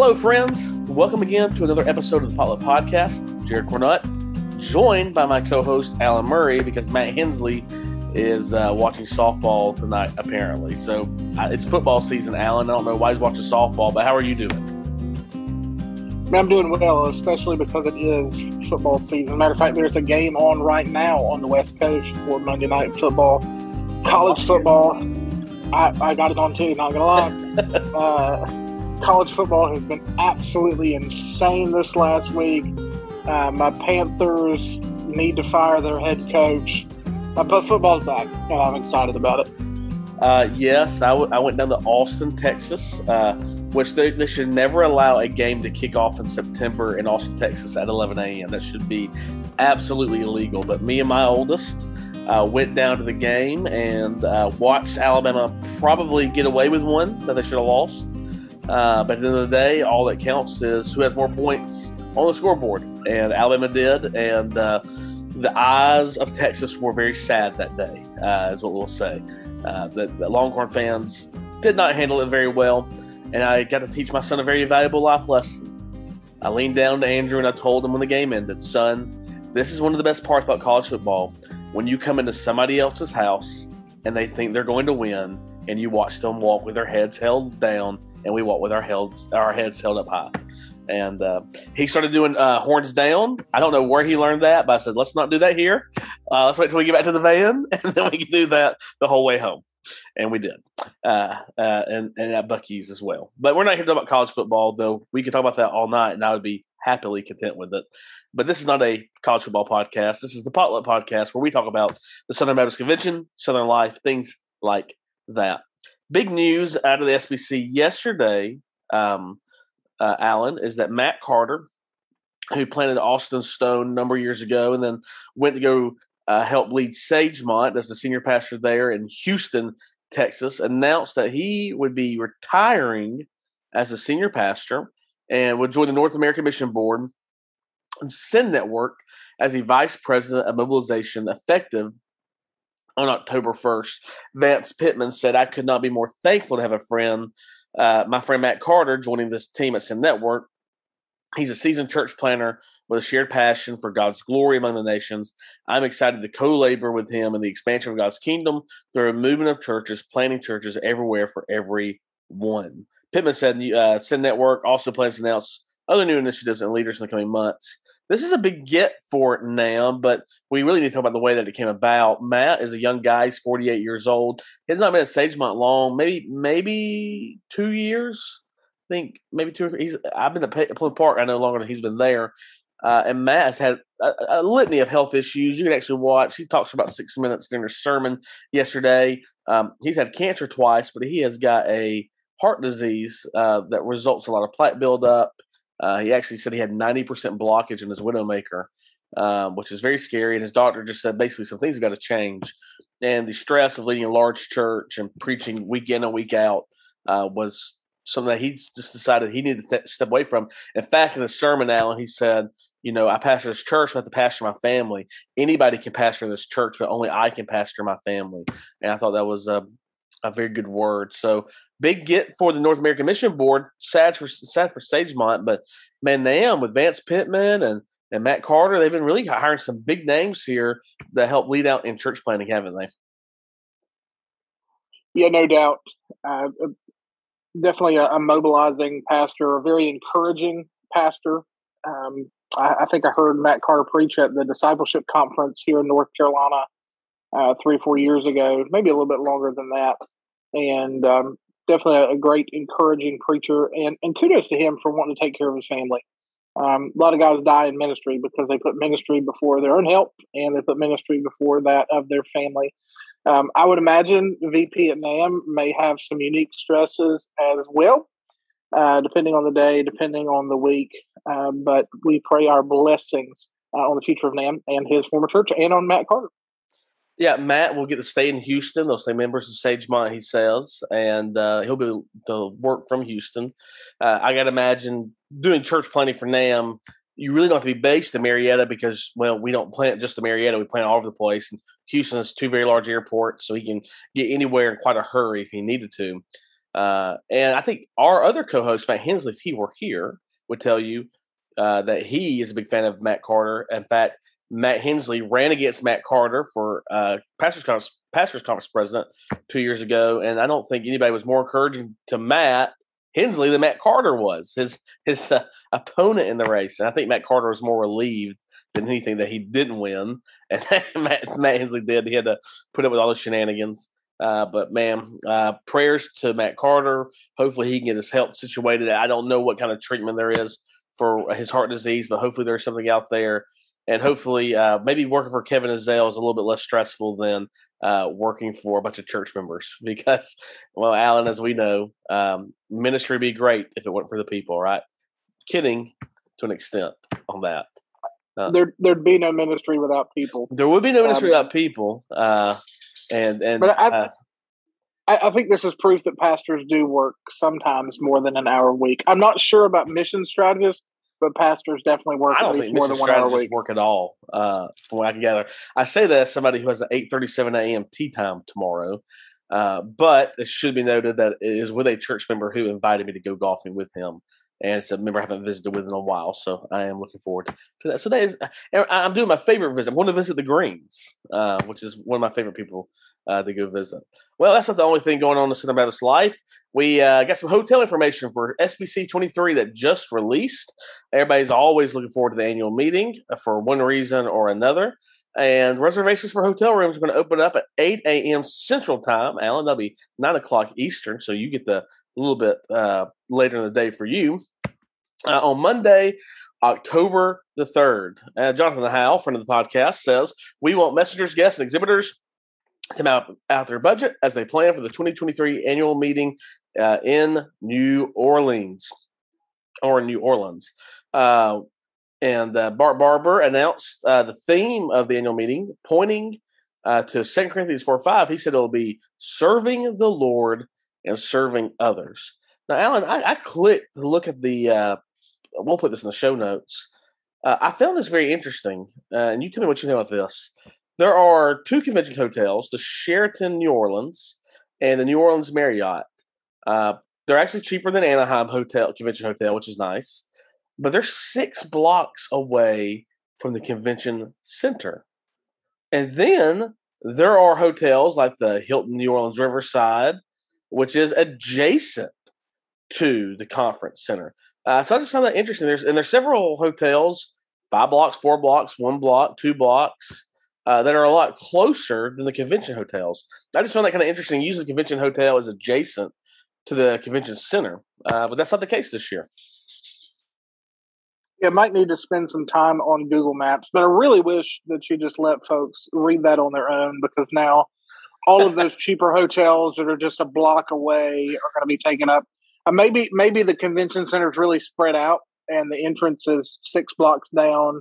Hello, friends. Welcome again to another episode of the Potluck Podcast. Jared Cornutt, joined by my co-host Alan Murray, because Matt Hensley is uh, watching softball tonight, apparently. So uh, it's football season, Alan. I don't know why he's watching softball, but how are you doing? I'm doing well, especially because it is football season. Matter of fact, there's a game on right now on the West Coast for Monday Night Football, college football. I, I got it on too. Not gonna lie. uh, college football has been absolutely insane this last week. Uh, my Panthers need to fire their head coach. I put football's back, and I'm excited about it. Uh, yes, I, w- I went down to Austin, Texas, uh, which they, they should never allow a game to kick off in September in Austin, Texas at 11 a.m. That should be absolutely illegal. But me and my oldest uh, went down to the game and uh, watched Alabama probably get away with one that they should have lost. Uh, but at the end of the day, all that counts is who has more points on the scoreboard. And Alabama did. And uh, the eyes of Texas were very sad that day, uh, is what we'll say. Uh, the, the, Longhorn fans did not handle it very well, and I got to teach my son a very valuable life lesson. I leaned down to Andrew and I told him when the game ended, son, this is one of the best parts about college football. When you come into somebody else's house and they think they're going to win, and you watch them walk with their heads held down, and we walk with our heads our heads held up high and uh, he started doing uh, horns down. I don't know where he learned that, but I said, let's not do that here. Uh, let's wait till we get back to the van, and then we can do that the whole way home. And we did, uh, uh, and and at Buc-ee's as well. But we're not here to talk about college football, though. We could talk about that all night, and I would be happily content with it. But this is not a college football podcast. This is the Potluck podcast, where we talk about the Southern Baptist Convention, Southern life, things like that. Big news out of the SBC yesterday. Um, uh, Alan, is that Matt Carter, who planted Austin Stone a number of years ago and then went to go uh, help lead Sagemont as the senior pastor there in Houston, Texas, announced that he would be retiring as a senior pastor and would join the North American Mission Board and Send Network as a vice president of mobilization effective on October 1st. Vance Pitman said, I could not be more thankful to have a friend uh, my friend Matt Carter joining this team at Send Network. He's a seasoned church planner with a shared passion for God's glory among the nations. I'm excited to co labor with him in the expansion of God's kingdom through a movement of churches, planting churches everywhere for everyone. Pitman said uh, Send Network also plans to announce other new initiatives and leaders in the coming months. This is a big get for NAM, but we really need to talk about the way that it came about. Matt is a young guy; he's 48 years old. He's not been at Sagemont long, maybe maybe two years. I think maybe two or three. He's I've been at Plymouth Park. I know longer than he's been there. Uh, and Matt has had a, a, litany of health issues. You can actually watch. He talks for about six minutes during his sermon yesterday. Um, he's had cancer twice, but he has got a heart disease uh, that results in a lot of plaque buildup. Uh, he actually said he had 90% blockage in his widowmaker, um, which is very scary. And his doctor just said basically some things have got to change. And the stress of leading a large church and preaching week in and week out uh, was something that he just decided he needed to th- step away from. In fact, in the sermon, Alan, he said, you know, I pastor this church, but to pastor my family. Anybody can pastor this church, but only I can pastor my family. And I thought that was a, a very good word. So big get for the North American Mission Board. Sad for sad for Sagemont, but man, NAM with Vance Pitman and and Matt Carter, they've been really hiring some big names here that help lead out in church planting, haven't they? Yeah, no doubt. Uh, definitely a, a, mobilizing pastor, a very encouraging pastor. Um, I, I, think I heard Matt Carter preach at the discipleship conference here in North Carolina uh, three or four years ago, maybe a little bit longer than that. And um, definitely a, great, encouraging preacher. And, and kudos to him for wanting to take care of his family. Um, a lot of guys die in ministry because they put ministry before their own health and they put ministry before that of their family. Um, I would imagine VP at NAM may have some unique stresses as well, uh, depending on the day, depending on the week. Um, but we pray our blessings uh, on the future of NAM and his former church and on Matt Carter. Yeah, Matt will get to stay in Houston. They'll stay members of Sagemont, he says, and uh, he'll be to work from Houston. Uh, I got to imagine doing church planting for NAM. You really don't have to be based in Marietta because, well, we don't plant just in Marietta. We plant all over the place. And Houston has two very large airports, so he can get anywhere in quite a hurry if he needed to. Uh, and I think our other co-host Matt Hensley, if he were here, would tell you uh, that he is a big fan of Matt Carter. In fact, Matt Hensley ran against Matt Carter for uh, pastors conference, pastors conference president two years ago, and I don't think anybody was more encouraging to Matt Hensley than Matt Carter was his his uh, opponent in the race. And I think Matt Carter was more relieved than anything that he didn't win, and Matt, Matt Hensley did. He had to put up with all the shenanigans. Uh, but man, uh, prayers to Matt Carter. Hopefully, he can get his health situated. I don't know what kind of treatment there is for his heart disease, but hopefully, there's something out there. And hopefully, uh, maybe working for Kevin Ezell is a little bit less stressful than uh, working for a bunch of church members. Because, well, Alan, as we know, um, ministry would be great if it weren't for the people, right? Kidding to an extent on that. Uh, there, there'd be no ministry without people. There would be no ministry um, without people. Uh, and and but I, uh, I, I, think this is proof that pastors do work sometimes more than an hour a week. I'm not sure about mission strategists, but pastors definitely work I don't at least more than one hour a week. Work at all, uh, from what I can gather. I say that as somebody who has an 8:37 a.m. tee time tomorrow. Uh, but it should be noted that it is with a church member who invited me to go golfing with him and it's a member I haven't visited with in a while, so I am looking forward to that. So that is, I'm doing my favorite visit. I'm going to visit the Greens, uh, which is one of my favorite people uh, to go visit. Well, that's not the only thing going on in the Baptist life. We uh, got some hotel information for SBC 23 that just released. Everybody's always looking forward to the annual meeting uh, for one reason or another. And reservations for hotel rooms are going to open up at 8 a.m. Central Time. Alan, that'll be 9 o'clock Eastern. So you get the a little bit uh, later in the day for you. Uh, on Monday, October the 3rd, uh, Jonathan Howe, friend of the podcast, says, We want messengers, guests, and exhibitors to map out their budget as they plan for the 2023 annual meeting uh, in New Orleans or New Orleans. Uh, and uh, Bart Barber announced uh, the theme of the annual meeting, pointing uh, to 2 Corinthians 4 5. He said it'll be serving the Lord and serving others. Now, Alan, I, I clicked to look at the, uh, we'll put this in the show notes. Uh, I found this very interesting, uh, and you tell me what you think about this. There are two convention hotels the Sheraton New Orleans and the New Orleans Marriott. Uh, they're actually cheaper than Anaheim Hotel Convention Hotel, which is nice, but they're six blocks away from the convention center. And then there are hotels like the Hilton New Orleans Riverside, which is adjacent to the conference center. Uh, so I just found that interesting. There's and there's several hotels, five blocks, four blocks, one block, two blocks, uh, that are a lot closer than the convention hotels. I just found that kind of interesting. Usually, the convention hotel is adjacent to the convention center, uh, but that's not the case this year. Yeah, might need to spend some time on Google Maps, but I really wish that you just let folks read that on their own because now all of those cheaper hotels that are just a block away are going to be taken up. Uh, maybe maybe the convention center is really spread out and the entrance is six blocks down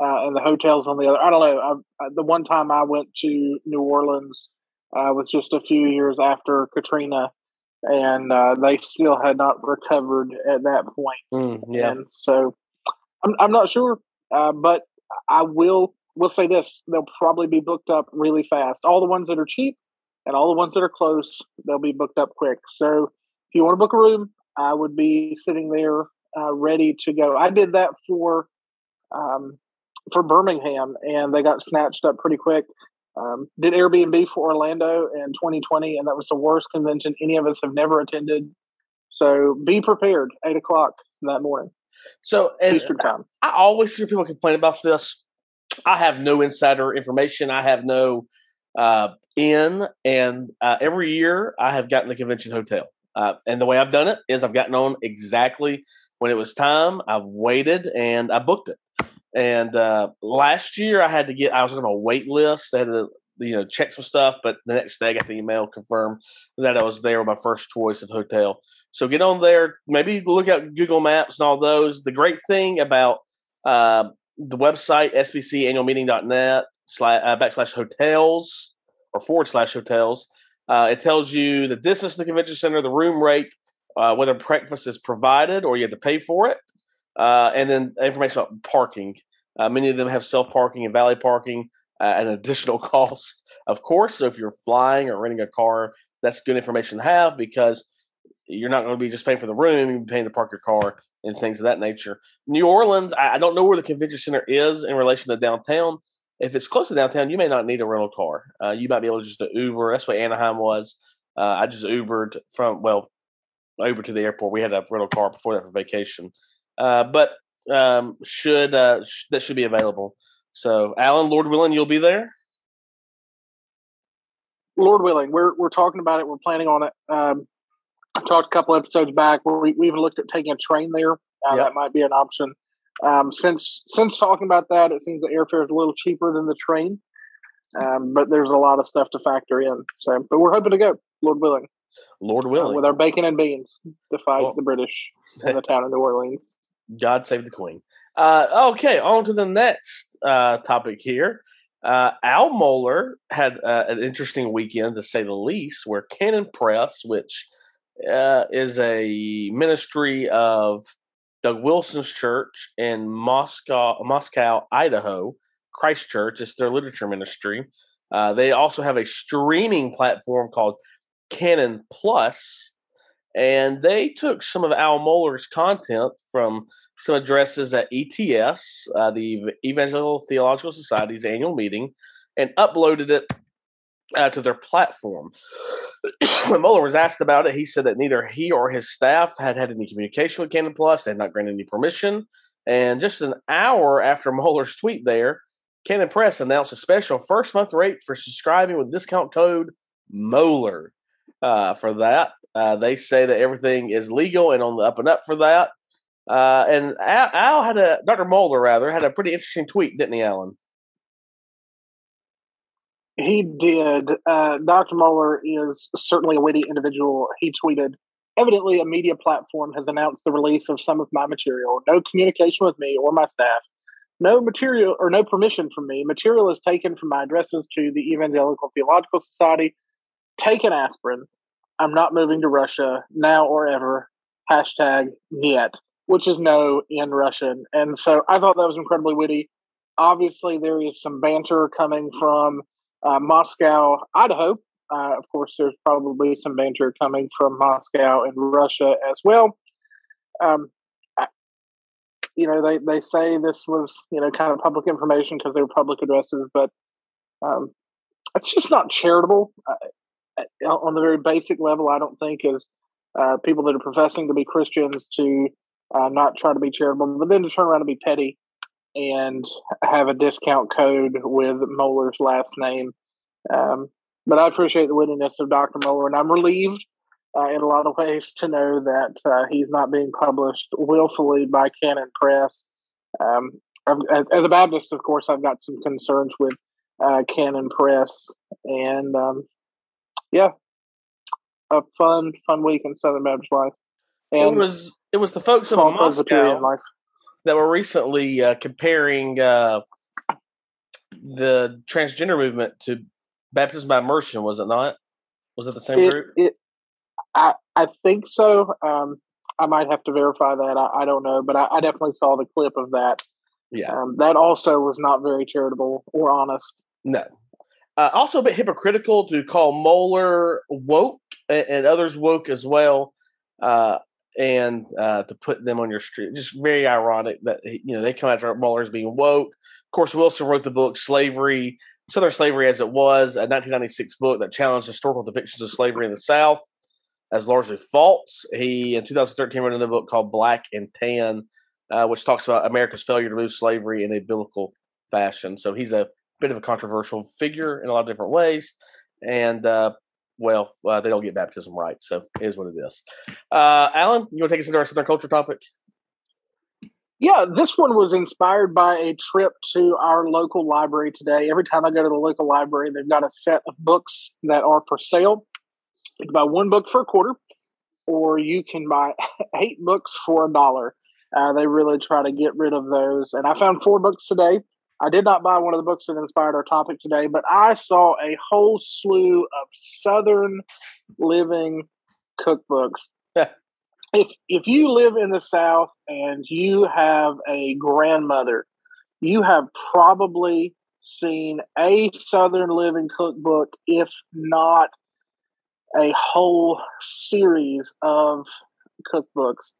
uh, and the hotels on the other. I don't know. I, the one time I went to New Orleans uh, was just a few years after Katrina, and uh, they still had not recovered at that point. Mm, yeah. And so I'm I'm not sure, uh, but I will we'll say this: they'll probably be booked up really fast. All the ones that are cheap and all the ones that are close, they'll be booked up quick. So if you want to book a room, I would be sitting there uh, ready to go. I did that for um, for Birmingham, and they got snatched up pretty quick. Um, did Airbnb for Orlando in 2020, and that was the worst convention any of us have never attended. So be prepared, eight o'clock that morning. So Eastern time. I always hear people complain about this I have no insider information. I have no uh, in, and uh, every year I have gotten the convention hotel. Uh, and the way I've done it is I've gotten on exactly when it was time. I've waited and I booked it. And uh, last year I had to get, I was on a wait list. I had to, you know, check some stuff, but the next day I got the email confirmed that I was there with my first choice of hotel. So get on there, maybe look at Google Maps and all those. The great thing about uh, the website sbcannualmeeting.net slash, uh, backslash hotels or forward slash hotels. Uh, it tells you the distance to the convention center, the room rate, uh, whether breakfast is provided or you have to pay for it, uh, and then information about parking. Uh, many of them have self parking and valet parking at an additional cost, of course. So if you're flying or renting a car, that's good information to have because you're not going to be just paying for the room, you're paying to park your car and things of that nature. New Orleans, I, I don't know where the convention center is in relation to downtown. If it's close to downtown, you may not need a rental car. Uh, you might be able to just Uber. That's what Anaheim was. Uh, I just Ubered from well, Uber to the airport. We had a rental car before that for vacation, uh, but um, should uh, sh- that should be available. So, Alan, Lord willing, you'll be there. Lord willing, we're we're talking about it. We're planning on it. Um, talked a couple episodes back where we, we even looked at taking a train there. Uh, yep. That might be an option. Um, since since talking about that, it seems the airfare is a little cheaper than the train, um, but there's a lot of stuff to factor in. So, but we're hoping to go, Lord willing. Lord willing, uh, with our bacon and beans to fight well, the British in the town of New Orleans. God save the Queen. Uh, okay, on to the next uh, topic here. Uh, Al Mohler had uh, an interesting weekend, to say the least, where Canon Press, which uh, is a ministry of Doug Wilson's church in Moscow, Moscow, Idaho, Christ Church. It's their literature ministry. Uh, they also have a streaming platform called Canon Plus, and they took some of Al Mohler's content from some addresses at ETS, uh, the Evangelical Theological Society's annual meeting, and uploaded it uh, to their platform. when Mohler was asked about it, he said that neither he or his staff had had any communication with Canon Plus. They had not granted any permission. And just an hour after Mohler's tweet there, Canon Press announced a special first month rate for subscribing with discount code Mohler. Uh, for that, uh, they say that everything is legal and on the up and up for that. Uh, and Al, Al, had a Dr. Mohler rather had a pretty interesting tweet, didn't he, Alan? He did. Uh, Dr. Mohler is certainly a witty individual. He tweeted, Evidently, a media platform has announced the release of some of my material. No communication with me or my staff. No material or no permission from me. Material is taken from my addresses to the Evangelical Theological Society. Take an aspirin. I'm not moving to Russia now or ever. Hashtag yet, which is no in Russian. And so I thought that was incredibly witty. Obviously, there is some banter coming from uh, Moscow, Idaho. Uh, of course, there's probably some banter coming from Moscow and Russia as well. Um, you know, they, they say this was, you know, kind of public information because they were public addresses, but um, it's just not charitable. Uh, on the very basic level, I don't think as uh, people that are professing to be Christians to uh, not try to be charitable, but then to turn around and be petty and have a discount code with Mohler's last name. Um, but I appreciate the wittiness of Dr. Mohler, and I'm relieved uh, in a lot of ways to know that uh, he's not being published willfully by Canon Press. Um, as, as, a Baptist, of course, I've got some concerns with uh, Canon Press, and um, yeah, a fun, fun week in Southern Baptist life. And it was it was the folks in Moscow life that were recently uh, comparing uh, the transgender movement to baptism by immersion. Was it not? Was it the same it, group? It, I I think so. Um, I might have to verify that. I, I don't know, but I, I, definitely saw the clip of that. Yeah, um, that also was not very charitable or honest. No. Uh, also a bit hypocritical to call Mohler woke and, and others woke as well. Uh, and uh, to put them on your street. Just very ironic that you know they come after Mohler as being woke. Of course, Wilson wrote the book "Slavery, Southern Slavery as It Was," a 1996 book that challenged historical depictions of slavery in the South as largely false. He in 2013 wrote another book called "Black and Tan," uh, which talks about America's failure to remove slavery in a biblical fashion. So he's a bit of a controversial figure in a lot of different ways. And uh, well, uh, they don't get baptism right. So it is what it is. Uh, Alan, you want to take us into our Southern culture topic? Yeah, this one was inspired by a trip to our local library today. Every time I go to the local library, they've got a set of books that are for sale. You can buy one book for a quarter, or you can buy eight books for a dollar. Uh, they really try to get rid of those. And I found four books today I did not buy one of the books that inspired our topic today, but I saw a whole slew of Southern living cookbooks. if if you live in the South and you have a grandmother, you have probably seen a Southern living cookbook, if not a whole series of cookbooks.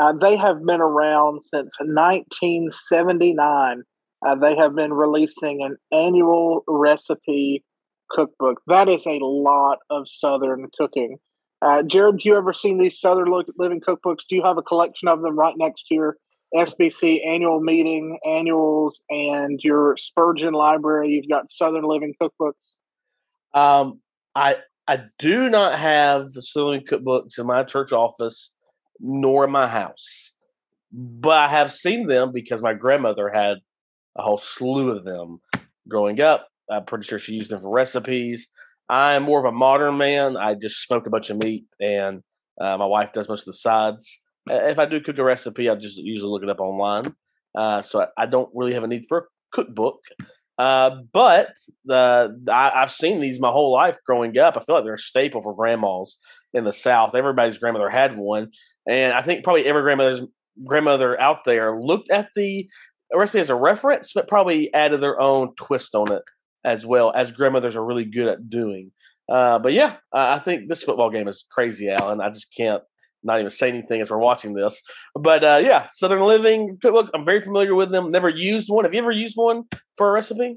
Uh, they have been around since 1979. Uh, they have been releasing an annual recipe cookbook. That is a lot of Southern cooking. Uh, Jared, have you ever seen these Southern Living cookbooks? Do you have a collection of them right next to your SBC annual meeting annuals and your Spurgeon library? You've got Southern Living cookbooks. Um, I I do not have the Southern cookbooks in my church office nor in my house, but I have seen them because my grandmother had a whole slew of them growing up. I'm pretty sure she used them for recipes. I'm more of a modern man. I just smoke a bunch of meat, and uh, my wife does most of the sides. If I do cook a recipe, I just usually look it up online. Uh, so I, I, don't really have a need for a cookbook. Uh, but the I, have seen these my whole life growing up. I feel like they're a staple for grandmas in the South. Everybody's grandmother had one, and I think probably every grandmother's grandmother out there looked at the recipe as a reference, but probably added their own twist on it as well as grandmothers are really good at doing. Uh, but yeah, I think this football game is crazy, Alan. I just can't not even say anything as we're watching this. But uh, yeah, Southern Living cookbooks. I'm very familiar with them. Never used one. Have you ever used one for a recipe?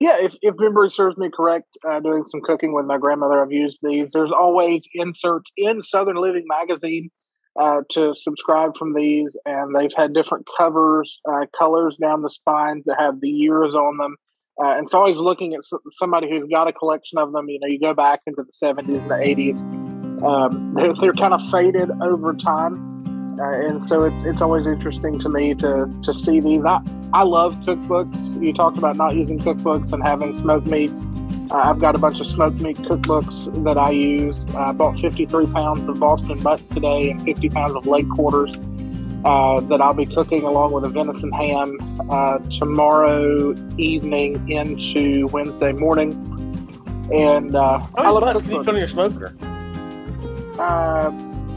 Yeah, if, if memory serves me correct, uh, doing some cooking with my grandmother, I've used these. There's always inserts in Southern Living magazine uh, to subscribe from these, and they've had different covers, uh, colors down the spines that have the years on them. Uh, and it's always looking at somebody who's got a collection of them. You know, you go back into the 70s and the 80s. Um, they're, they're, kind of faded over time. Uh, and so it, it's always interesting to me to, to see these. I, I love cookbooks. You talked about not using cookbooks and having smoked meats. Uh, I've got a bunch of smoked meat cookbooks that I use. I bought 53 pounds of Boston butts today and 50 pounds of leg quarters uh, that I'll be cooking along with a venison ham uh, tomorrow evening into Wednesday morning. And uh, I love bucks can you put in your smoker? Uh,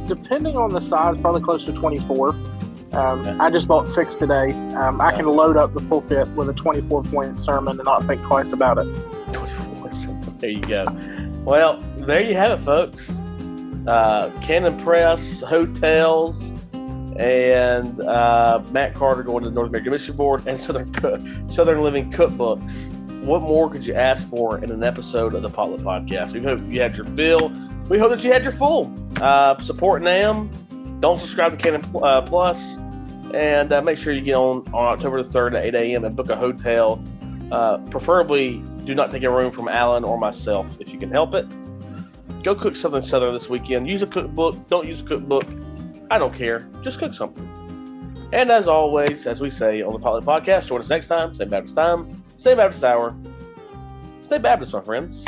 depending on the size, probably close to 24. Um, okay. I just bought six today. Um, I can load up the pulpit with a 24 point sermon and not think twice about it. 24 There you go. Well, there you have it, folks. Uh, Canon Press, hotels, and uh, Matt Carter going to the North American Mission Board and Southern Southern Living Cookbooks. What more could you ask for in an episode of the Potluck Podcast? We hope you had your fill. We hope that you had your full. Uh, support NAM. Don't subscribe to Canon uh, Plus, and uh, make sure you get on on October the third at eight a.m. and book a hotel. Uh, preferably, do not take a room from Alan or myself if you can help it. Go cook something southern this weekend. Use a cookbook. Don't use a cookbook I don't care. Just cook something. And as always, as we say on the Potluck Podcast, join us next time. Same Baptist time, same Baptist hour. Stay Baptist, my friends.